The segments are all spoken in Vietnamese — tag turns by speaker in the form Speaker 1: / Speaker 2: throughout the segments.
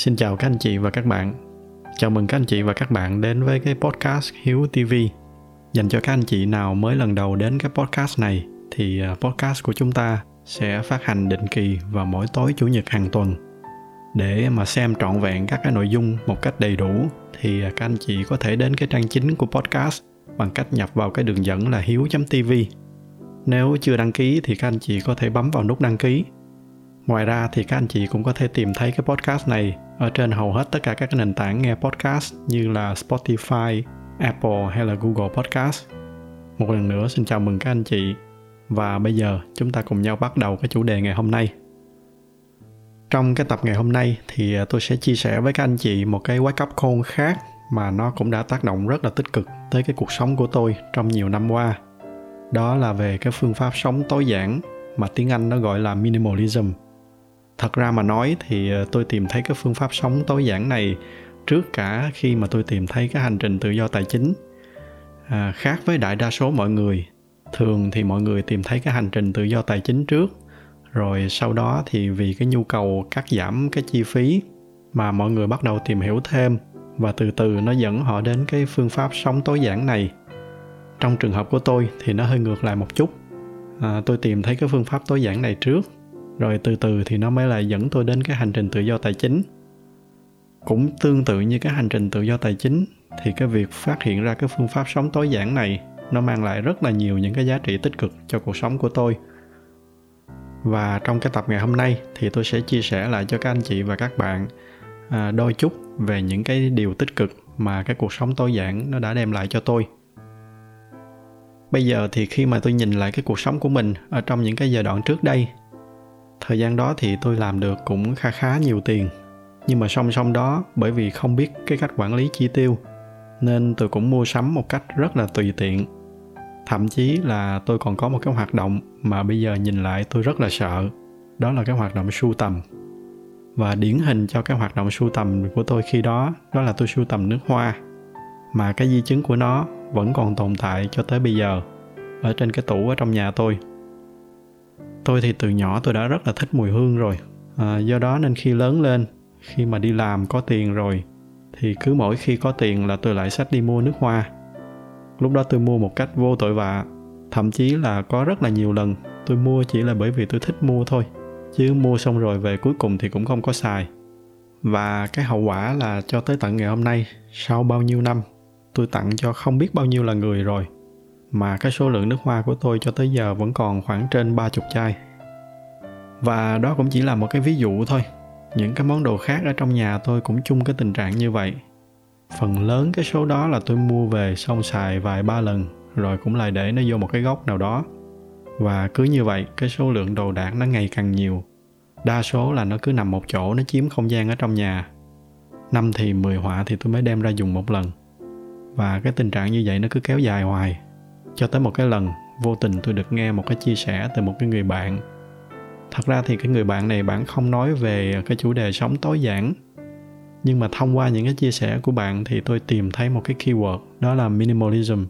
Speaker 1: Xin chào các anh chị và các bạn. Chào mừng các anh chị và các bạn đến với cái podcast Hiếu TV. Dành cho các anh chị nào mới lần đầu đến cái podcast này, thì à, podcast của chúng ta sẽ phát hành định kỳ vào mỗi tối chủ nhật hàng tuần. Để mà xem trọn vẹn các cái nội dung một cách đầy đủ, thì à, các anh chị có thể đến cái trang chính của podcast bằng cách nhập vào cái đường dẫn là hiếu.tv. Nếu chưa đăng ký thì các anh chị có thể bấm vào nút đăng ký Ngoài ra thì các anh chị cũng có thể tìm thấy cái podcast này ở trên hầu hết tất cả các nền tảng nghe podcast như là Spotify, Apple hay là Google Podcast. Một lần nữa xin chào mừng các anh chị và bây giờ chúng ta cùng nhau bắt đầu cái chủ đề ngày hôm nay. Trong cái tập ngày hôm nay thì à, tôi sẽ chia sẻ với các anh chị một cái quái cấp khôn khác mà nó cũng đã tác động rất là tích cực tới cái cuộc sống của tôi trong nhiều năm qua. Đó là về cái phương pháp sống tối giản mà tiếng Anh nó gọi là minimalism thật ra mà nói thì ờ, tôi tìm thấy cái phương pháp sống tối giản này trước cả khi mà tôi tìm thấy cái hành trình tự do tài chính. À, khác với đại đa số mọi người thường thì mọi người tìm thấy cái hành trình tự do tài chính trước rồi sau đó thì vì cái nhu cầu cắt giảm cái chi phí mà mọi người bắt đầu tìm hiểu thêm và từ từ nó dẫn họ đến cái phương pháp sống tối giản này. Trong trường hợp của tôi thì nó hơi ngược lại một chút. À, tôi tìm thấy cái phương pháp tối giản này trước rồi từ từ thì nó mới lại dẫn tôi đến cái hành trình tự do tài chính. Cũng tương tự như cái hành trình tự do tài chính thì cái việc phát hiện ra cái phương pháp sống tối giản này nó mang lại rất là nhiều những cái giá trị tích cực cho cuộc sống của tôi. Và trong cái tập ngày hôm nay thì tôi sẽ chia sẻ lại cho các anh chị và các bạn à, đôi chút về những cái điều tích cực mà cái cuộc sống tối giản nó đã đem lại cho tôi. Bây giờ thì khi mà tôi nhìn lại cái cuộc sống của mình ở trong những cái giai đoạn trước đây thời gian đó thì tôi làm được cũng kha khá nhiều tiền. Nhưng mà song song đó, bởi vì không biết cái cách quản lý chi tiêu, nên tôi cũng mua sắm một cách rất là tùy tiện. Thậm chí là tôi còn có một cái hoạt động mà bây giờ nhìn lại tôi rất là sợ, đó là cái hoạt động sưu tầm. Và điển hình cho cái hoạt động sưu tầm của tôi khi đó đó là tôi sưu tầm nước hoa. Mà cái di chứng của nó vẫn còn tồn tại cho tới bây giờ, ở trên cái tủ ở trong nhà tôi tôi thì từ nhỏ tôi đã rất là thích mùi hương rồi. À, do đó nên khi lớn lên khi mà đi làm có tiền rồi thì cứ mỗi khi có tiền là tôi lại xách đi mua nước hoa. Lúc đó tôi mua một cách vô tội vạ thậm chí là có rất là nhiều lần tôi mua chỉ là bởi vì tôi thích mua thôi chứ mua xong rồi về cuối cùng thì cũng không có xài. Và cái hậu quả là cho tới tận ngày hôm nay sau bao nhiêu năm tôi tặng cho không biết bao nhiêu là người rồi mà cái số lượng nước hoa của tôi cho tới giờ vẫn còn khoảng trên ba chục chai. Và đó cũng chỉ là một cái ví dụ thôi. Những cái món đồ khác ở trong nhà tôi cũng chung cái tình trạng như vậy. Phần lớn cái số đó là tôi mua về xong xài vài ba lần, rồi cũng lại để nó vô một cái góc nào đó. Và cứ như vậy, cái số lượng đồ đạc nó ngày càng nhiều. Đa số là nó cứ nằm một chỗ, nó chiếm không gian ở trong nhà. Năm thì 10 họa thì tôi mới đem ra dùng một lần. Và cái tình trạng như vậy nó cứ kéo dài hoài cho tới một cái lần, vô tình tôi được nghe một cái chia sẻ từ một cái người bạn. Thật ra thì cái người bạn này bạn không nói về cái chủ đề sống tối giản. Nhưng mà thông qua những cái chia sẻ của bạn thì tôi tìm thấy một cái keyword, đó là minimalism.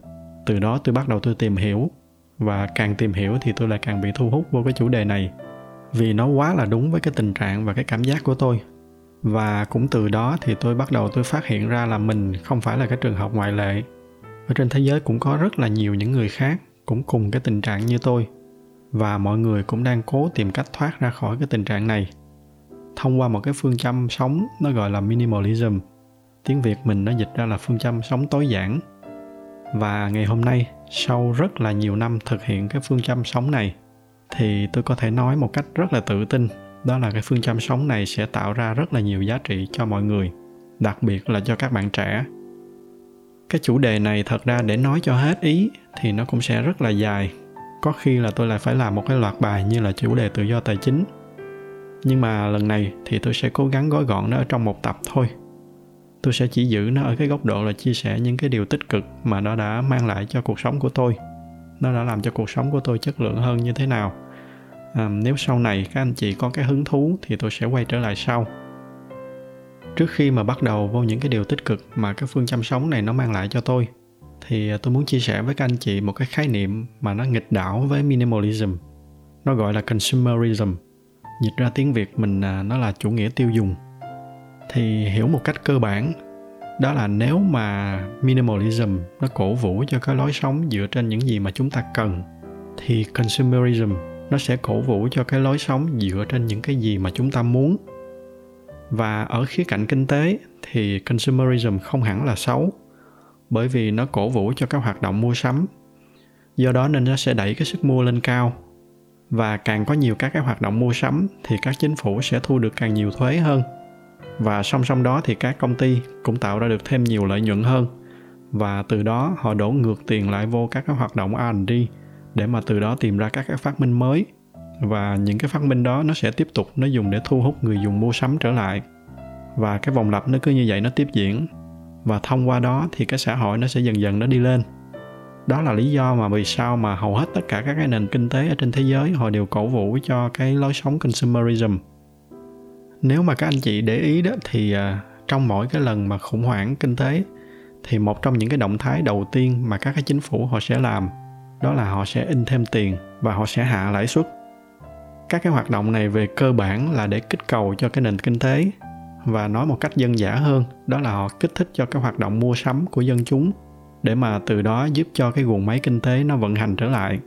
Speaker 1: Từ đó tôi bắt đầu tôi tìm hiểu. Và càng tìm hiểu thì tôi lại càng bị thu hút vô cái chủ đề này. Vì nó quá là đúng với cái tình trạng và cái cảm giác của tôi. Và cũng từ đó thì tôi bắt đầu tôi phát hiện ra là mình không phải là cái trường hợp ngoại lệ ở trên thế giới cũng có rất là nhiều những người khác cũng cùng cái tình trạng như tôi. Và mọi người cũng đang cố tìm cách thoát ra khỏi cái tình trạng này. Thông qua một cái phương châm sống, nó gọi là minimalism. Tiếng việt mình nó dịch ra là phương châm sống tối giản. Và ngày hôm nay, sau rất là nhiều năm thực hiện cái phương châm sống này, thì tôi có thể nói một cách rất là tự tin, đó là cái phương châm sống này sẽ tạo ra rất là nhiều giá trị cho mọi người, đặc biệt là cho các bạn trẻ cái chủ đề này thật ra để nói cho hết ý thì nó cũng sẽ rất là dài. Có khi là tôi lại phải làm một cái loạt bài như là chủ đề tự do tài chính. Nhưng mà lần này thì tôi sẽ cố gắng gói gọn nó ở trong một tập thôi. Tôi sẽ chỉ giữ nó ở cái góc độ là chia sẻ những cái điều tích cực mà nó đã mang lại cho cuộc sống của tôi. Nó đã làm cho cuộc sống của tôi chất lượng hơn như thế nào. À, nếu sau này các anh chị có cái hứng thú thì tôi sẽ quay trở lại sau trước khi mà bắt đầu vô những cái điều tích cực mà cái phương châm sống này nó mang lại cho tôi, thì à, tôi muốn chia sẻ với các anh chị một cái khái niệm mà nó nghịch đảo với minimalism. Nó gọi là consumerism. Dịch ra tiếng việt mình à, nó là chủ nghĩa tiêu dùng. Thì hiểu một cách cơ bản, đó là nếu mà minimalism nó cổ vũ cho cái lối sống dựa trên những gì mà chúng ta cần, thì consumerism nó sẽ cổ vũ cho cái lối sống dựa trên những cái gì mà chúng ta muốn và ở khía cạnh kinh tế thì consumerism không hẳn là xấu, bởi vì nó cổ vũ cho các hoạt động mua sắm. Do đó nên nó sẽ đẩy cái sức mua lên cao. Và càng có nhiều các cái hoạt động mua sắm thì các chính phủ sẽ thu được càng nhiều thuế hơn. Và song song đó thì các công ty cũng tạo ra được thêm nhiều lợi nhuận hơn. Và từ đó họ đổ ngược tiền lại vô các cái hoạt động R&D để mà từ đó tìm ra các cái phát minh mới và những cái phát minh đó nó sẽ tiếp tục, nó dùng để thu hút người dùng mua sắm trở lại. Và cái vòng lặp nó cứ như vậy nó tiếp diễn. Và thông qua đó thì cái xã hội nó sẽ dần dần nó đi lên. Đó là lý do mà vì sao mà hầu hết tất cả các cái nền kinh tế ở trên thế giới họ đều cổ vũ cho cái lối sống consumerism. Nếu mà các anh chị để ý đó thì à, trong mỗi cái lần mà khủng hoảng kinh tế thì một trong những cái động thái đầu tiên mà các cái chính phủ họ sẽ làm đó là họ sẽ in thêm tiền và họ sẽ hạ lãi suất các cái hoạt động này về cơ bản là để kích cầu cho cái nền kinh tế và nói một cách dân dã hơn, đó là họ kích thích cho cái hoạt động mua sắm của dân chúng để mà từ đó giúp cho cái guồng máy kinh tế nó vận hành trở lại.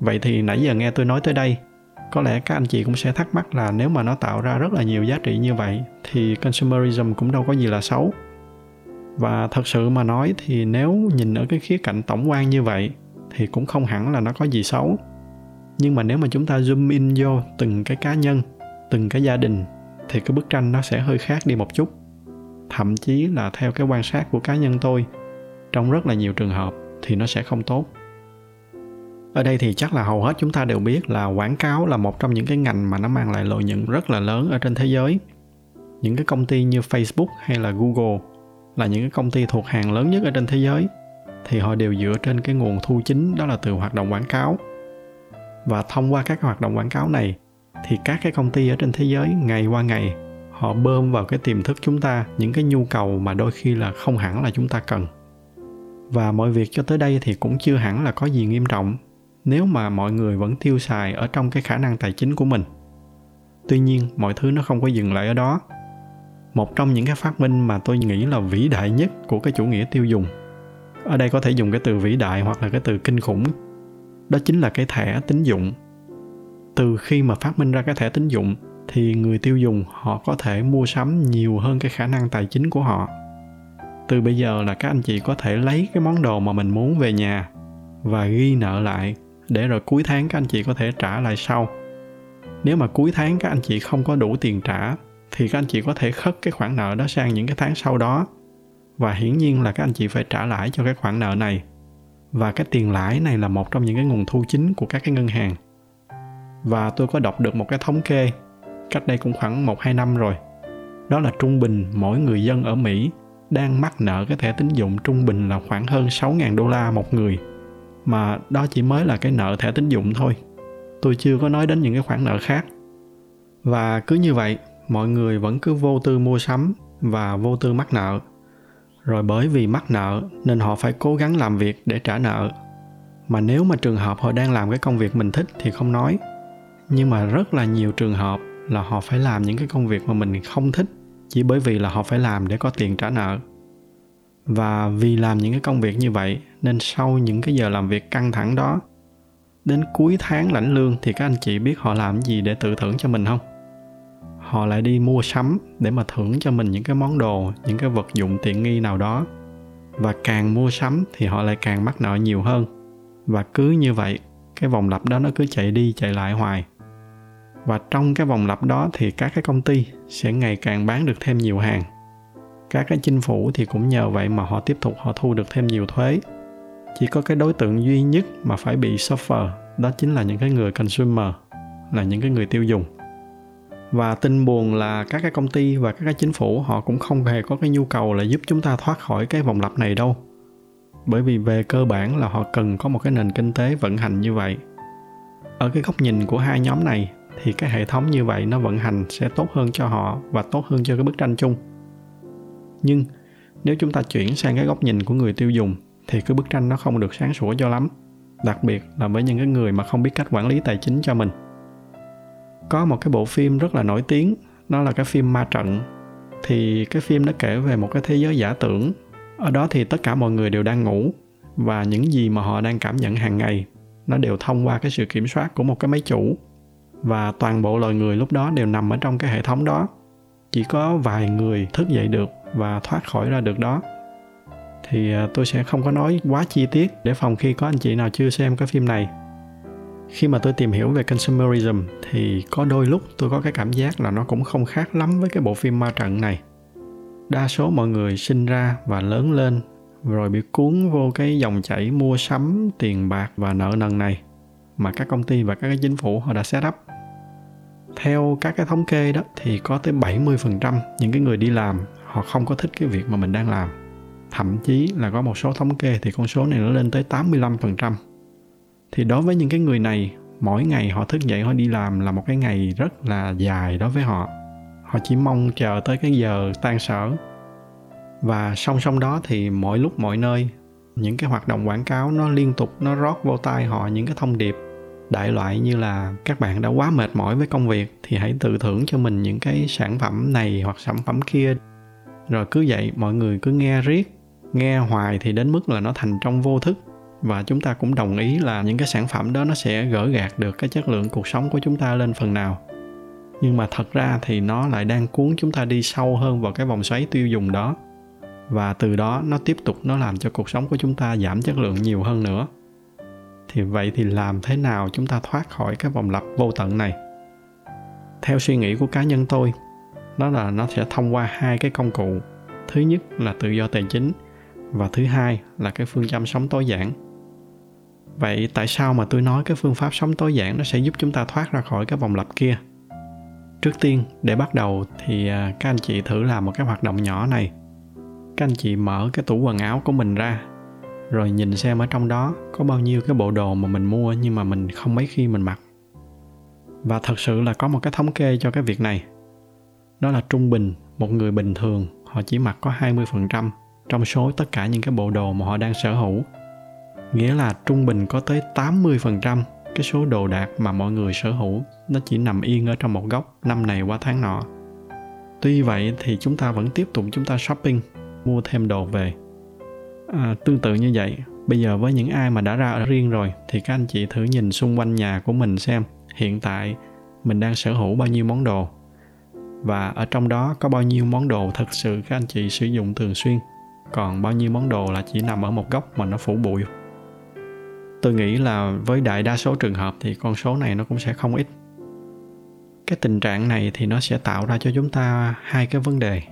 Speaker 1: Vậy thì nãy giờ nghe tôi nói tới đây, có lẽ các anh chị cũng sẽ thắc mắc là nếu mà nó tạo ra rất là nhiều giá trị như vậy thì consumerism cũng đâu có gì là xấu. Và thật sự mà nói thì nếu nhìn ở cái khía cạnh tổng quan như vậy thì cũng không hẳn là nó có gì xấu nhưng mà nếu mà chúng ta zoom in vô từng cái cá nhân, từng cái gia đình, thì cái bức tranh nó sẽ hơi khác đi một chút. Thậm chí là theo cái quan sát của cá nhân tôi, trong rất là nhiều trường hợp thì nó sẽ không tốt. Ở đây thì chắc là hầu hết chúng ta đều biết là quảng cáo là một trong những cái ngành mà nó mang lại lợi nhuận rất là lớn ở trên thế giới. Những cái công ty như facebook hay là google là những cái công ty thuộc hàng lớn nhất ở trên thế giới, thì họ đều dựa trên cái nguồn thu chính đó là từ hoạt động quảng cáo và thông qua các hoạt động quảng cáo này thì các cái công ty ở trên thế giới ngày qua ngày, họ bơm vào cái tiềm thức chúng ta những cái nhu cầu mà đôi khi là không hẳn là chúng ta cần. Và mọi việc cho tới đây thì cũng chưa hẳn là có gì nghiêm trọng nếu mà mọi người vẫn tiêu xài ở trong cái khả năng tài chính của mình. Tuy nhiên, mọi thứ nó không có dừng lại ở đó. Một trong những cái phát minh mà tôi nghĩ là vĩ đại nhất của cái chủ nghĩa tiêu dùng, ở đây có thể dùng cái từ vĩ đại hoặc là cái từ kinh khủng đó chính là cái thẻ tín dụng. Từ khi mà phát minh ra cái thẻ tín dụng, thì người tiêu dùng họ có thể mua sắm nhiều hơn cái khả năng tài chính của họ. Từ bây giờ là các anh chị có thể lấy cái món đồ mà mình muốn về nhà và ghi nợ lại để rồi cuối tháng các anh chị có thể trả lại sau. Nếu mà cuối tháng các anh chị không có đủ tiền trả, thì các anh chị có thể khất cái khoản nợ đó sang những cái tháng sau đó. Và hiển nhiên là các anh chị phải trả lãi cho cái khoản nợ này và cái tiền lãi này là một trong những cái nguồn thu chính của các cái ngân hàng. Và tôi có đọc được một cái thống kê, cách đây cũng khoảng một, hai năm rồi. Đó là trung bình mỗi người dân ở Mỹ đang mắc nợ cái thẻ tín dụng trung bình là khoảng hơn 6.000 đô la một người. Mà đó chỉ mới là cái nợ thẻ tín dụng thôi. Tôi chưa có nói đến những cái khoản nợ khác. Và cứ như vậy, mọi người vẫn cứ vô tư mua sắm và vô tư mắc nợ rồi bởi vì mắc nợ nên họ phải cố gắng làm việc để trả nợ. Mà nếu mà trường hợp họ đang làm cái công việc mình thích thì không nói. Nhưng mà rất là nhiều trường hợp là họ phải làm những cái công việc mà mình không thích chỉ bởi vì là họ phải làm để có tiền trả nợ. Và vì làm những cái công việc như vậy nên sau những cái giờ làm việc căng thẳng đó, đến cuối tháng lãnh lương thì các anh chị biết họ làm gì để tự thưởng cho mình không? Họ lại đi mua sắm để mà thưởng cho mình những cái món đồ, những cái vật dụng tiện nghi nào đó. Và càng mua sắm thì họ lại càng mắc nợ nhiều hơn. Và cứ như vậy, cái vòng lặp đó nó cứ chạy đi chạy lại hoài. Và trong cái vòng lặp đó thì các cái công ty sẽ ngày càng bán được thêm nhiều hàng. Các cái chính phủ thì cũng nhờ vậy mà họ tiếp tục họ thu được thêm nhiều thuế. Chỉ có cái đối tượng duy nhất mà phải bị suffer đó chính là những cái người consumer, là những cái người tiêu dùng và tin buồn là các cái công ty và các cái chính phủ, họ cũng không hề có cái nhu cầu là giúp chúng ta thoát khỏi cái vòng lặp này đâu. Bởi vì về cơ bản là họ cần có một cái nền kinh tế vận hành như vậy. Ở cái góc nhìn của hai nhóm này, thì cái hệ thống như vậy nó vận hành sẽ tốt hơn cho họ và tốt hơn cho cái bức tranh chung. Nhưng, nếu chúng ta chuyển sang cái góc nhìn của người tiêu dùng, thì cái bức tranh nó không được sáng sủa cho lắm. Đặc biệt là với những cái người mà không biết cách quản lý tài chính cho mình có một cái bộ phim rất là nổi tiếng nó là cái phim ma trận. Thì cái phim nó kể về một cái thế giới giả tưởng. Ở đó thì tất cả mọi người đều đang ngủ, và những gì mà họ đang cảm nhận hàng ngày, nó đều thông qua cái sự kiểm soát của một cái máy chủ. Và toàn bộ loài người lúc đó đều nằm ở trong cái hệ thống đó. Chỉ có vài người thức dậy được và thoát khỏi ra được đó. Thì à, tôi sẽ không có nói quá chi tiết để phòng khi có anh chị nào chưa xem cái phim này khi mà tôi tìm hiểu về consumerism thì có đôi lúc tôi có cái cảm giác là nó cũng không khác lắm với cái bộ phim ma trận này đa số mọi người sinh ra và lớn lên rồi bị cuốn vô cái dòng chảy mua sắm, tiền bạc và nợ nần này mà các công ty và các cái chính phủ họ đã set up theo các cái thống kê đó thì có tới 70% những cái người đi làm họ không có thích cái việc mà mình đang làm. Thậm chí là có một số thống kê thì con số này nó lên tới 85%. Thì đối với những cái người này, mỗi ngày họ thức dậy họ đi làm là một cái ngày rất là dài đối với họ. Họ chỉ mong chờ tới cái giờ tan sở. Và song song đó thì mỗi lúc mọi nơi những cái hoạt động quảng cáo nó liên tục nó rót vô tai họ những cái thông điệp đại loại như là các bạn đã quá mệt mỏi với công việc thì hãy tự thưởng cho mình những cái sản phẩm này hoặc sản phẩm kia rồi cứ vậy mọi người cứ nghe riết nghe hoài thì đến mức là nó thành trong vô thức và chúng ta cũng đồng ý là những cái sản phẩm đó nó sẽ gỡ gạt được cái chất lượng cuộc sống của chúng ta lên phần nào. Nhưng mà thật ra thì nó lại đang cuốn chúng ta đi sâu hơn vào cái vòng xoáy tiêu dùng đó. Và từ đó nó tiếp tục nó làm cho cuộc sống của chúng ta giảm chất lượng nhiều hơn nữa. Thì vậy thì làm thế nào chúng ta thoát khỏi cái vòng lặp vô tận này? Theo suy nghĩ của cá nhân tôi, đó là nó sẽ thông qua hai cái công cụ. Thứ nhất là tự do tài chính và thứ hai là cái phương châm sống tối giản vậy tại sao mà tôi nói cái phương pháp sống tối giản nó sẽ giúp chúng ta thoát ra khỏi cái vòng lặp kia? Trước tiên, để bắt đầu thì à, các anh chị thử làm một cái hoạt động nhỏ này. Các anh chị mở cái tủ quần áo của mình ra, rồi nhìn xem ở trong đó có bao nhiêu cái bộ đồ mà mình mua nhưng mà mình không mấy khi mình mặc. Và thật sự là có một cái thống kê cho cái việc này. Đó là trung bình, một người bình thường, họ chỉ mặc có 20% trong số tất cả những cái bộ đồ mà họ đang sở hữu. Nghĩa là trung bình có tới 80% cái số đồ đạc mà mọi người sở hữu nó chỉ nằm yên ở trong một góc năm này qua tháng nọ. Tuy vậy thì chúng ta vẫn tiếp tục chúng ta shopping, mua thêm đồ về. À, tương tự như vậy bây giờ với những ai mà đã ra ở riêng rồi thì các anh chị thử nhìn xung quanh nhà của mình xem hiện tại mình đang sở hữu bao nhiêu món đồ. Và ở trong đó có bao nhiêu món đồ thật sự các anh chị sử dụng thường xuyên còn bao nhiêu món đồ là chỉ nằm ở một góc mà nó phủ bụi tôi nghĩ là với đại đa số trường hợp thì con số này nó cũng sẽ không ít. Cái tình trạng này thì nó sẽ tạo ra cho chúng ta hai cái vấn đề.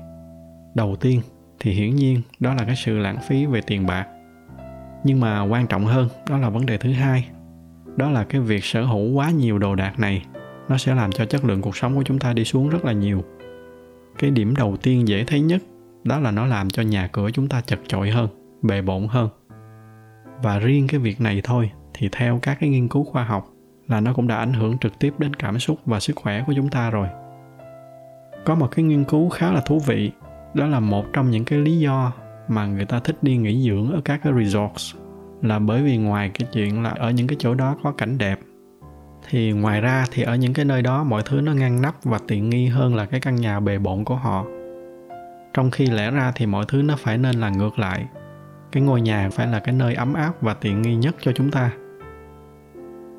Speaker 1: Đầu tiên thì hiển nhiên đó là cái sự lãng phí về tiền bạc. Nhưng mà quan trọng hơn, đó là vấn đề thứ hai. Đó là cái việc sở hữu quá nhiều đồ đạc này, nó sẽ làm cho chất lượng cuộc sống của chúng ta đi xuống rất là nhiều. Cái điểm đầu tiên dễ thấy nhất, đó là nó làm cho nhà cửa chúng ta chật chội hơn, bề bộn hơn và riêng cái việc này thôi, thì theo các cái nghiên cứu khoa học, là nó cũng đã ảnh hưởng trực tiếp đến cảm xúc và sức khỏe của chúng ta rồi. Có một cái nghiên cứu khá là thú vị, đó là một trong những cái lý do mà người ta thích đi nghỉ dưỡng ở các cái resorts, là bởi vì ngoài cái chuyện là ở những cái chỗ đó có cảnh đẹp, thì ngoài ra thì ở những cái nơi đó mọi thứ nó ngăn nắp và tiện nghi hơn là cái căn nhà bề bộn của họ. Trong khi lẽ ra thì mọi thứ nó phải nên là ngược lại cái ngôi nhà phải là cái nơi ấm áp và tiện nghi nhất cho chúng ta.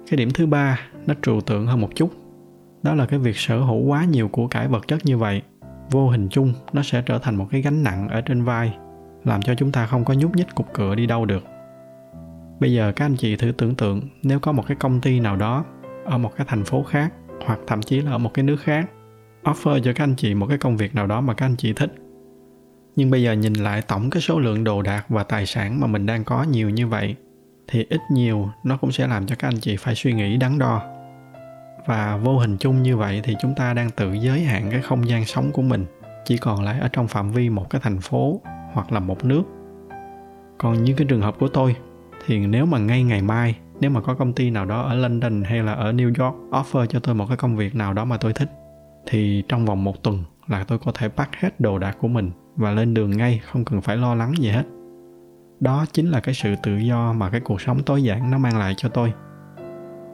Speaker 1: Cái điểm thứ ba, nó trừu tượng hơn một chút. Đó là cái việc sở hữu quá nhiều của cải vật chất như vậy, vô hình chung nó sẽ trở thành một cái gánh nặng ở trên vai, làm cho chúng ta không có nhúc nhích cục cửa đi đâu được. Bây giờ các anh chị thử tưởng tượng, nếu có một cái công ty nào đó ở một cái thành phố khác, hoặc thậm chí là ở một cái nước khác, offer cho các anh chị một cái công việc nào đó mà các anh chị thích nhưng bây giờ nhìn lại tổng cái số lượng đồ đạc và tài sản mà mình đang có nhiều như vậy, thì ít nhiều nó cũng sẽ làm cho các anh chị phải suy nghĩ đắn đo. Và vô hình chung như vậy thì chúng ta đang tự giới hạn cái không gian sống của mình, chỉ còn lại ở trong phạm vi một cái thành phố hoặc là một nước. Còn như cái trường hợp của tôi, thì nếu mà ngay ngày mai, nếu mà có công ty nào đó ở London hay là ở New York offer cho tôi một cái công việc nào đó mà tôi thích, thì trong vòng một tuần là tôi có thể bắt hết đồ đạc của mình và lên đường ngay, không cần phải lo lắng gì hết. Đó chính là cái sự tự do mà cái cuộc sống tối giản nó mang lại cho tôi.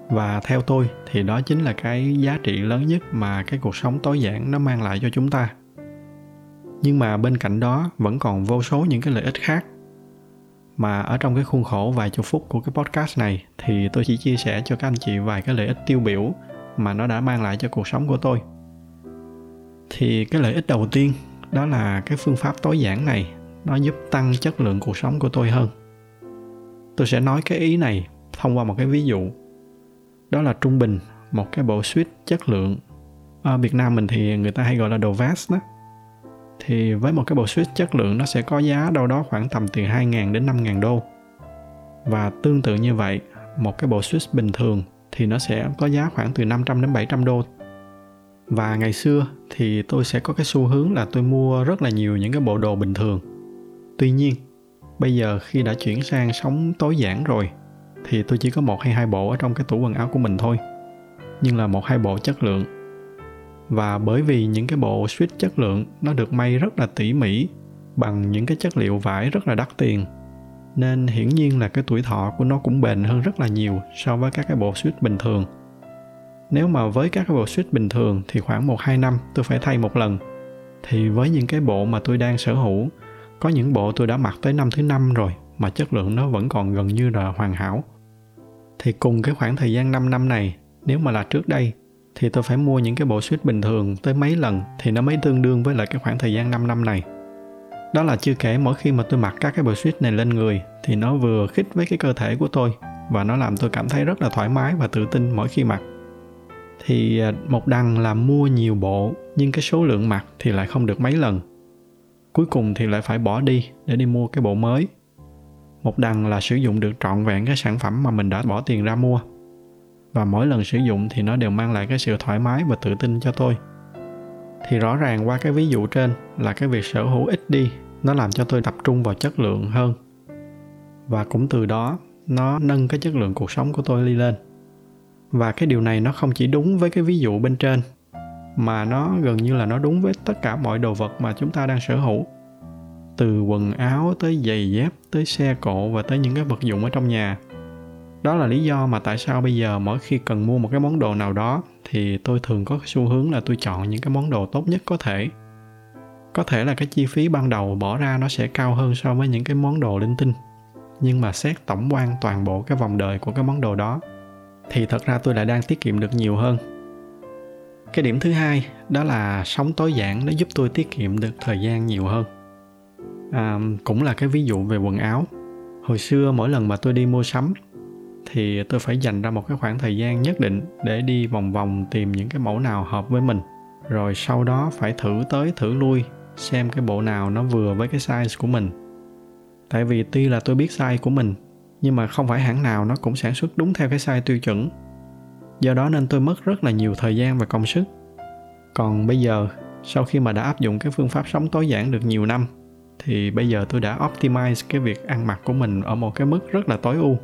Speaker 1: Và theo tôi thì đó chính là cái giá trị lớn nhất mà cái cuộc sống tối giản nó mang lại cho chúng ta. Nhưng mà bên cạnh đó vẫn còn vô số những cái lợi ích khác. Mà ở trong cái khuôn khổ vài chục phút của cái podcast này thì tôi chỉ chia sẻ cho các anh chị vài cái lợi ích tiêu biểu mà nó đã mang lại cho cuộc sống của tôi. Thì cái lợi ích đầu tiên đó là cái phương pháp tối giản này, nó giúp tăng chất lượng cuộc sống của tôi hơn. Tôi sẽ nói cái ý này thông qua một cái ví dụ. Đó là trung bình một cái bộ suite chất lượng. Ở Việt Nam mình thì người ta hay gọi là đồ vest đó. Thì với một cái bộ switch chất lượng, nó sẽ có giá đâu đó khoảng tầm từ 2.000 đến 5.000 đô. Và tương tự như vậy, một cái bộ switch bình thường thì nó sẽ có giá khoảng từ 500 đến 700 đô và ngày xưa thì tôi sẽ có cái xu hướng là tôi mua rất là nhiều những cái bộ đồ bình thường. Tuy nhiên, bây giờ khi đã chuyển sang sống tối giản rồi, thì tôi chỉ có một hay hai bộ ở trong cái tủ quần áo của mình thôi. Nhưng là một hai bộ chất lượng. Và bởi vì những cái bộ suit chất lượng, nó được may rất là tỉ mỉ, bằng những cái chất liệu vải rất là đắt tiền, nên hiển nhiên là cái tuổi thọ của nó cũng bền hơn rất là nhiều so với các cái bộ suit bình thường nếu mà với các cái bộ suit bình thường thì khoảng 1-2 năm tôi phải thay một lần thì với những cái bộ mà tôi đang sở hữu, có những bộ tôi đã mặc tới năm thứ năm rồi mà chất lượng nó vẫn còn gần như là hoàn hảo thì cùng cái khoảng thời gian 5 năm này, nếu mà là trước đây, thì tôi phải mua những cái bộ suit bình thường tới mấy lần thì nó mới tương đương với lại cái khoảng thời gian 5 năm này. Đó là chưa kể mỗi khi mà tôi mặc các cái bộ suit này lên người thì nó vừa khít với cái cơ thể của tôi và nó làm tôi cảm thấy rất là thoải mái và tự tin mỗi khi mặc. Thì à, một đằng là mua nhiều bộ, nhưng cái số lượng mặc thì lại không được mấy lần. Cuối cùng thì lại phải bỏ đi để đi mua cái bộ mới. Một đằng là sử dụng được trọn vẹn cái sản phẩm mà mình đã bỏ tiền ra mua và mỗi lần sử dụng thì nó đều mang lại cái sự thoải mái và tự tin cho tôi thì rõ ràng qua cái ví dụ trên là cái việc sở hữu ít đi, nó làm cho tôi tập trung vào chất lượng hơn và cũng từ đó, nó nâng cái chất lượng cuộc sống của tôi đi lên và cái điều này nó không chỉ đúng với cái ví dụ bên trên, mà nó gần như là nó đúng với tất cả mọi đồ vật mà chúng ta đang sở hữu. Từ quần áo tới giày dép, tới xe cộ và tới những cái vật dụng ở trong nhà. Đó là lý do mà tại sao bây giờ mỗi khi cần mua một cái món đồ nào đó, thì tôi thường có xu hướng là tôi chọn những cái món đồ tốt nhất có thể. Có thể là cái chi phí ban đầu bỏ ra nó sẽ cao hơn so với những cái món đồ linh tinh, nhưng mà xét tổng quan toàn bộ cái vòng đời của cái món đồ đó thì thật ra tôi lại đang tiết kiệm được nhiều hơn. Cái điểm thứ hai đó là sống tối giản nó giúp tôi tiết kiệm được thời gian nhiều hơn. À, cũng là cái ví dụ về quần áo. Hồi xưa mỗi lần mà tôi đi mua sắm thì tôi phải dành ra một cái khoảng thời gian nhất định để đi vòng vòng tìm những cái mẫu nào hợp với mình. Rồi sau đó phải thử tới thử lui xem cái bộ nào nó vừa với cái size của mình. Tại vì tuy là tôi biết size của mình nhưng mà không phải hãng nào nó cũng sản xuất đúng theo cái size tiêu chuẩn. Do đó nên tôi mất rất là nhiều thời gian và công sức. Còn bây giờ, sau khi mà đã áp dụng cái phương pháp sống tối giản được nhiều năm, thì bây giờ tôi đã optimize cái việc ăn mặc của mình ở một cái mức rất là tối ưu.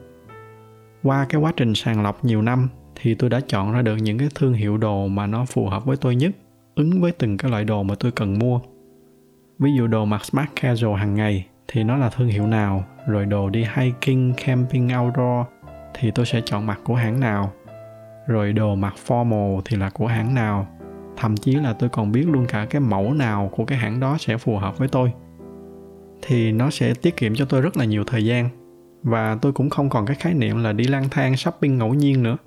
Speaker 1: Qua cái quá trình sàng lọc nhiều năm, thì tôi đã chọn ra được những cái thương hiệu đồ mà nó phù hợp với tôi nhất, ứng với từng cái loại đồ mà tôi cần mua. Ví dụ đồ mặc smart casual hàng ngày thì nó là thương hiệu nào? Rồi đồ đi hiking, camping, outdoor thì tôi sẽ chọn mặt của hãng nào? Rồi đồ mặc formal thì là của hãng nào? Thậm chí là tôi còn biết luôn cả cái mẫu nào của cái hãng đó sẽ phù hợp với tôi. Thì nó sẽ tiết kiệm cho tôi rất là nhiều thời gian. Và tôi cũng không còn cái khái niệm là đi lang thang, shopping ngẫu nhiên nữa.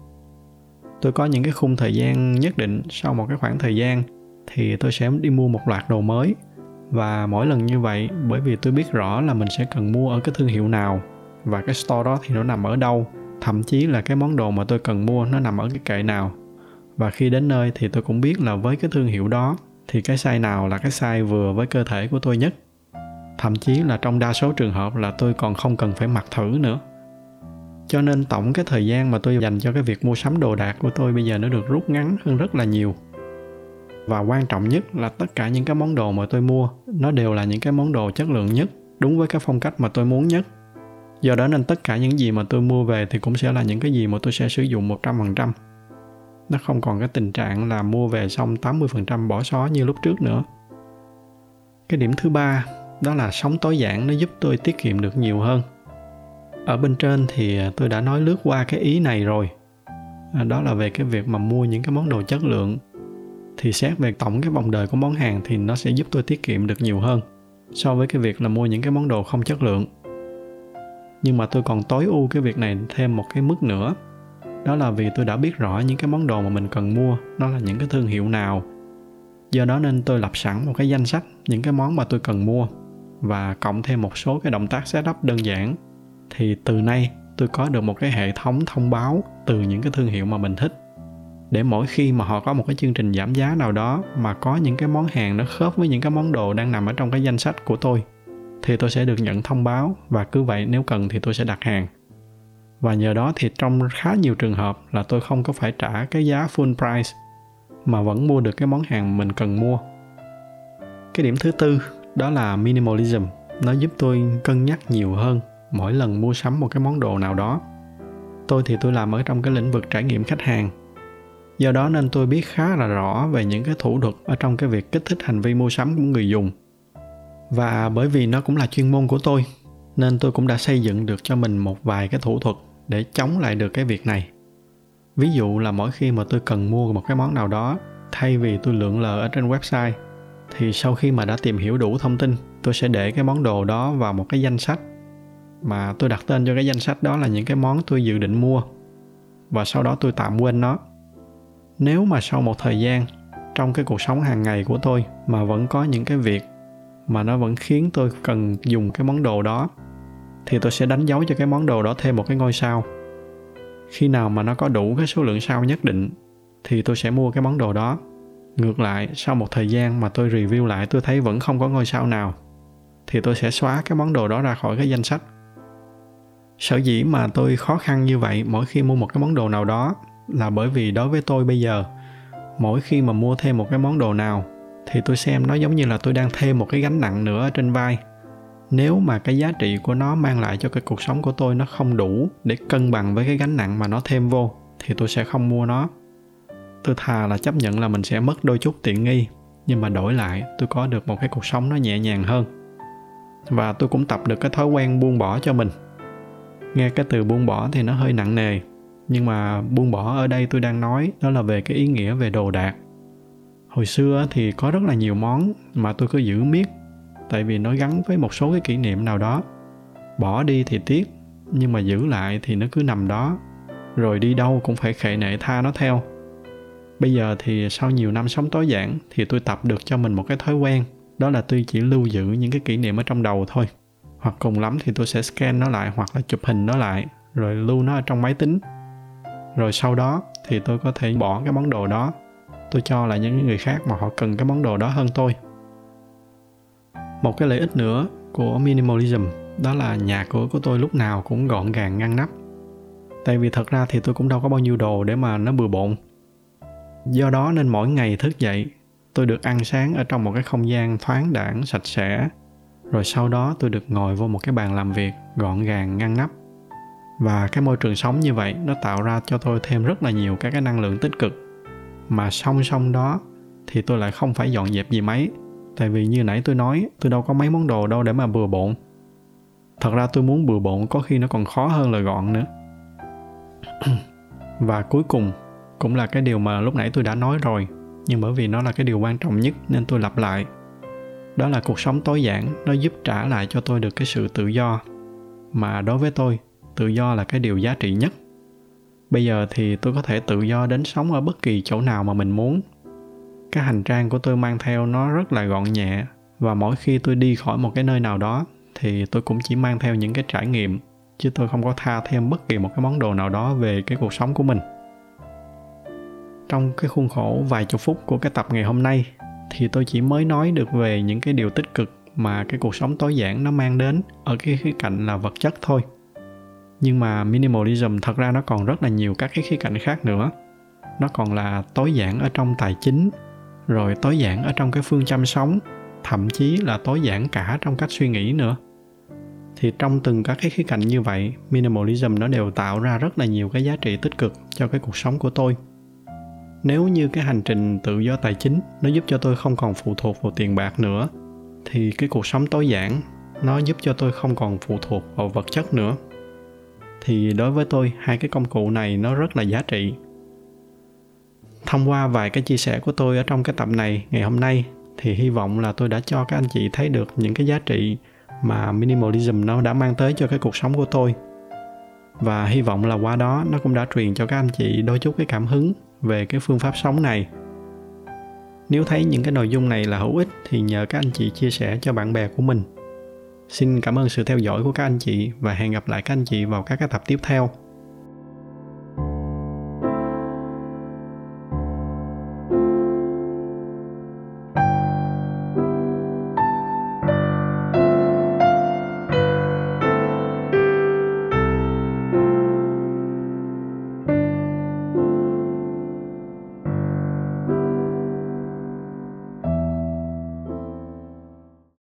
Speaker 1: Tôi có những cái khung thời gian nhất định. Sau một cái khoảng thời gian thì tôi sẽ đi mua một loạt đồ mới và mỗi lần như vậy, bởi vì tôi biết rõ là mình sẽ cần mua ở cái thương hiệu nào, và cái store đó thì nó nằm ở đâu, thậm chí là cái món đồ mà tôi cần mua nó nằm ở cái kệ nào. Và khi đến nơi thì tôi cũng biết là với cái thương hiệu đó, thì cái size nào là cái size vừa với cơ thể của tôi nhất. Thậm chí là trong đa số trường hợp là tôi còn không cần phải mặc thử nữa. Cho nên tổng cái thời gian mà tôi dành cho cái việc mua sắm đồ đạc của tôi bây giờ nó được rút ngắn hơn rất là nhiều và quan trọng nhất là tất cả những cái món đồ mà tôi mua, nó đều là những cái món đồ chất lượng nhất, đúng với cái phong cách mà tôi muốn nhất. Do đó nên tất cả những gì mà tôi mua về thì cũng sẽ là những cái gì mà tôi sẽ sử dụng 100% nó không còn cái tình trạng là mua về xong 80% bỏ xó như lúc trước nữa. Cái điểm thứ ba, đó là sống tối giản nó giúp tôi tiết kiệm được nhiều hơn. Ở bên trên thì tôi đã nói lướt qua cái ý này rồi. Đó là về cái việc mà mua những cái món đồ chất lượng thì xét về tổng cái vòng đời của món hàng thì nó sẽ giúp tôi tiết kiệm được nhiều hơn so với cái việc là mua những cái món đồ không chất lượng. Nhưng mà tôi còn tối ưu cái việc này thêm một cái mức nữa, đó là vì tôi đã biết rõ những cái món đồ mà mình cần mua nó là những cái thương hiệu nào. Do đó nên tôi lập sẵn một cái danh sách những cái món mà tôi cần mua và cộng thêm một số cái động tác setup đơn giản. Thì từ nay tôi có được một cái hệ thống thông báo từ những cái thương hiệu mà mình thích để mỗi khi mà họ có một cái chương trình giảm giá nào đó mà có những cái món hàng nó khớp với những cái món đồ đang nằm ở trong cái danh sách của tôi, thì tôi sẽ được nhận thông báo và cứ vậy nếu cần thì tôi sẽ đặt hàng. Và nhờ đó thì trong khá nhiều trường hợp là tôi không có phải trả cái giá full price mà vẫn mua được cái món hàng mình cần mua. Cái điểm thứ tư, đó là minimalism. Nó giúp tôi cân nhắc nhiều hơn mỗi lần mua sắm một cái món đồ nào đó. Tôi thì tôi làm ở trong cái lĩnh vực trải nghiệm khách hàng do đó nên tôi biết khá là rõ về những cái thủ thuật ở trong cái việc kích thích hành vi mua sắm của người dùng. Và bởi vì nó cũng là chuyên môn của tôi, nên tôi cũng đã xây dựng được cho mình một vài cái thủ thuật để chống lại được cái việc này. Ví dụ là mỗi khi mà tôi cần mua một cái món nào đó, thay vì tôi lượn lờ ở trên website, thì sau khi mà đã tìm hiểu đủ thông tin, tôi sẽ để cái món đồ đó vào một cái danh sách. Mà tôi đặt tên cho cái danh sách đó là những cái món tôi dự định mua, và sau đó tôi tạm quên nó nếu mà sau một thời gian, trong cái cuộc sống hàng ngày của tôi mà vẫn có những cái việc mà nó vẫn khiến tôi cần dùng cái món đồ đó, thì tôi sẽ đánh dấu cho cái món đồ đó thêm một cái ngôi sao. Khi nào mà nó có đủ cái số lượng sao nhất định, thì tôi sẽ mua cái món đồ đó. Ngược lại, sau một thời gian mà tôi review lại, tôi thấy vẫn không có ngôi sao nào, thì tôi sẽ xóa cái món đồ đó ra khỏi cái danh sách. Sở dĩ mà tôi khó khăn như vậy mỗi khi mua một cái món đồ nào đó là bởi vì đối với tôi bây giờ, mỗi khi mà mua thêm một cái món đồ nào, thì tôi xem nó giống như là tôi đang thêm một cái gánh nặng nữa trên vai. Nếu mà cái giá trị của nó mang lại cho cái cuộc sống của tôi nó không đủ để cân bằng với cái gánh nặng mà nó thêm vô, thì tôi sẽ không mua nó. Tôi thà là chấp nhận là mình sẽ mất đôi chút tiện nghi, nhưng mà đổi lại, tôi có được một cái cuộc sống nó nhẹ nhàng hơn. Và tôi cũng tập được cái thói quen buông bỏ cho mình. Nghe cái từ buông bỏ thì nó hơi nặng nề nhưng mà buông bỏ ở đây tôi đang nói, đó là về cái ý nghĩa về đồ đạc. Hồi xưa thì có rất là nhiều món mà tôi cứ giữ miết, tại vì nó gắn với một số cái kỷ niệm nào đó. Bỏ đi thì tiếc, nhưng mà giữ lại thì nó cứ nằm đó. Rồi đi đâu cũng phải khệ nệ tha nó theo. Bây giờ thì sau nhiều năm sống tối giản thì tôi tập được cho mình một cái thói quen, đó là tôi chỉ lưu giữ những cái kỷ niệm ở trong đầu thôi. Hoặc cùng lắm thì tôi sẽ scan nó lại hoặc là chụp hình nó lại, rồi lưu nó ở trong máy tính rồi sau đó thì tôi có thể bỏ cái món đồ đó. Tôi cho lại những người khác mà họ cần cái món đồ đó hơn tôi. Một cái lợi ích nữa của minimalism, đó là nhà cửa của tôi lúc nào cũng gọn gàng, ngăn nắp. Tại vì thật ra thì tôi cũng đâu có bao nhiêu đồ để mà nó bừa bộn. Do đó nên mỗi ngày thức dậy, tôi được ăn sáng ở trong một cái không gian thoáng đãng, sạch sẽ. Rồi sau đó tôi được ngồi vô một cái bàn làm việc gọn gàng, ngăn nắp và cái môi trường sống như vậy nó tạo ra cho tôi thêm rất là nhiều các cái năng lượng tích cực. Mà song song đó thì tôi lại không phải dọn dẹp gì mấy. Tại vì như nãy tôi nói, tôi đâu có mấy món đồ đâu để mà bừa bộn. Thật ra tôi muốn bừa bộn có khi nó còn khó hơn là gọn nữa. Và cuối cùng cũng là cái điều mà lúc nãy tôi đã nói rồi, nhưng bởi vì nó là cái điều quan trọng nhất nên tôi lặp lại. Đó là cuộc sống tối giản, nó giúp trả lại cho tôi được cái sự tự do. Mà đối với tôi tự do là cái điều giá trị nhất. Bây giờ thì tôi có thể tự do đến sống ở bất kỳ chỗ nào mà mình muốn. Cái hành trang của tôi mang theo nó rất là gọn nhẹ, và mỗi khi tôi đi khỏi một cái nơi nào đó thì tôi cũng chỉ mang theo những cái trải nghiệm, chứ tôi không có tha thêm bất kỳ một cái món đồ nào đó về cái cuộc sống của mình. Trong cái khuôn khổ vài chục phút của cái tập ngày hôm nay thì tôi chỉ mới nói được về những cái điều tích cực mà cái cuộc sống tối giản nó mang đến ở cái khía cạnh là vật chất thôi nhưng mà minimalism thật ra nó còn rất là nhiều các cái khía cạnh khác nữa. Nó còn là tối giản ở trong tài chính, rồi tối giản ở trong cái phương châm sống thậm chí là tối giản cả trong cách suy nghĩ nữa. Thì trong từng các cái khía cạnh như vậy, minimalism nó đều tạo ra rất là nhiều cái giá trị tích cực cho cái cuộc sống của tôi. Nếu như cái hành trình tự do tài chính nó giúp cho tôi không còn phụ thuộc vào tiền bạc nữa, thì cái cuộc sống tối giản nó giúp cho tôi không còn phụ thuộc vào vật chất nữa thì đối với tôi, hai cái công cụ này nó rất là giá trị. Thông qua vài cái chia sẻ của tôi ở trong cái tập này ngày hôm nay, thì hy vọng là tôi đã cho các anh chị thấy được những cái giá trị mà minimalism nó đã mang tới cho cái cuộc sống của tôi. Và hy vọng là qua đó nó cũng đã truyền cho các anh chị đôi chút cái cảm hứng về cái phương pháp sống này. Nếu thấy những cái nội dung này là hữu ích thì nhờ các anh chị chia sẻ cho bạn bè của mình xin cảm ơn sự theo dõi của các anh chị và hẹn gặp lại các anh chị vào các cái tập tiếp theo.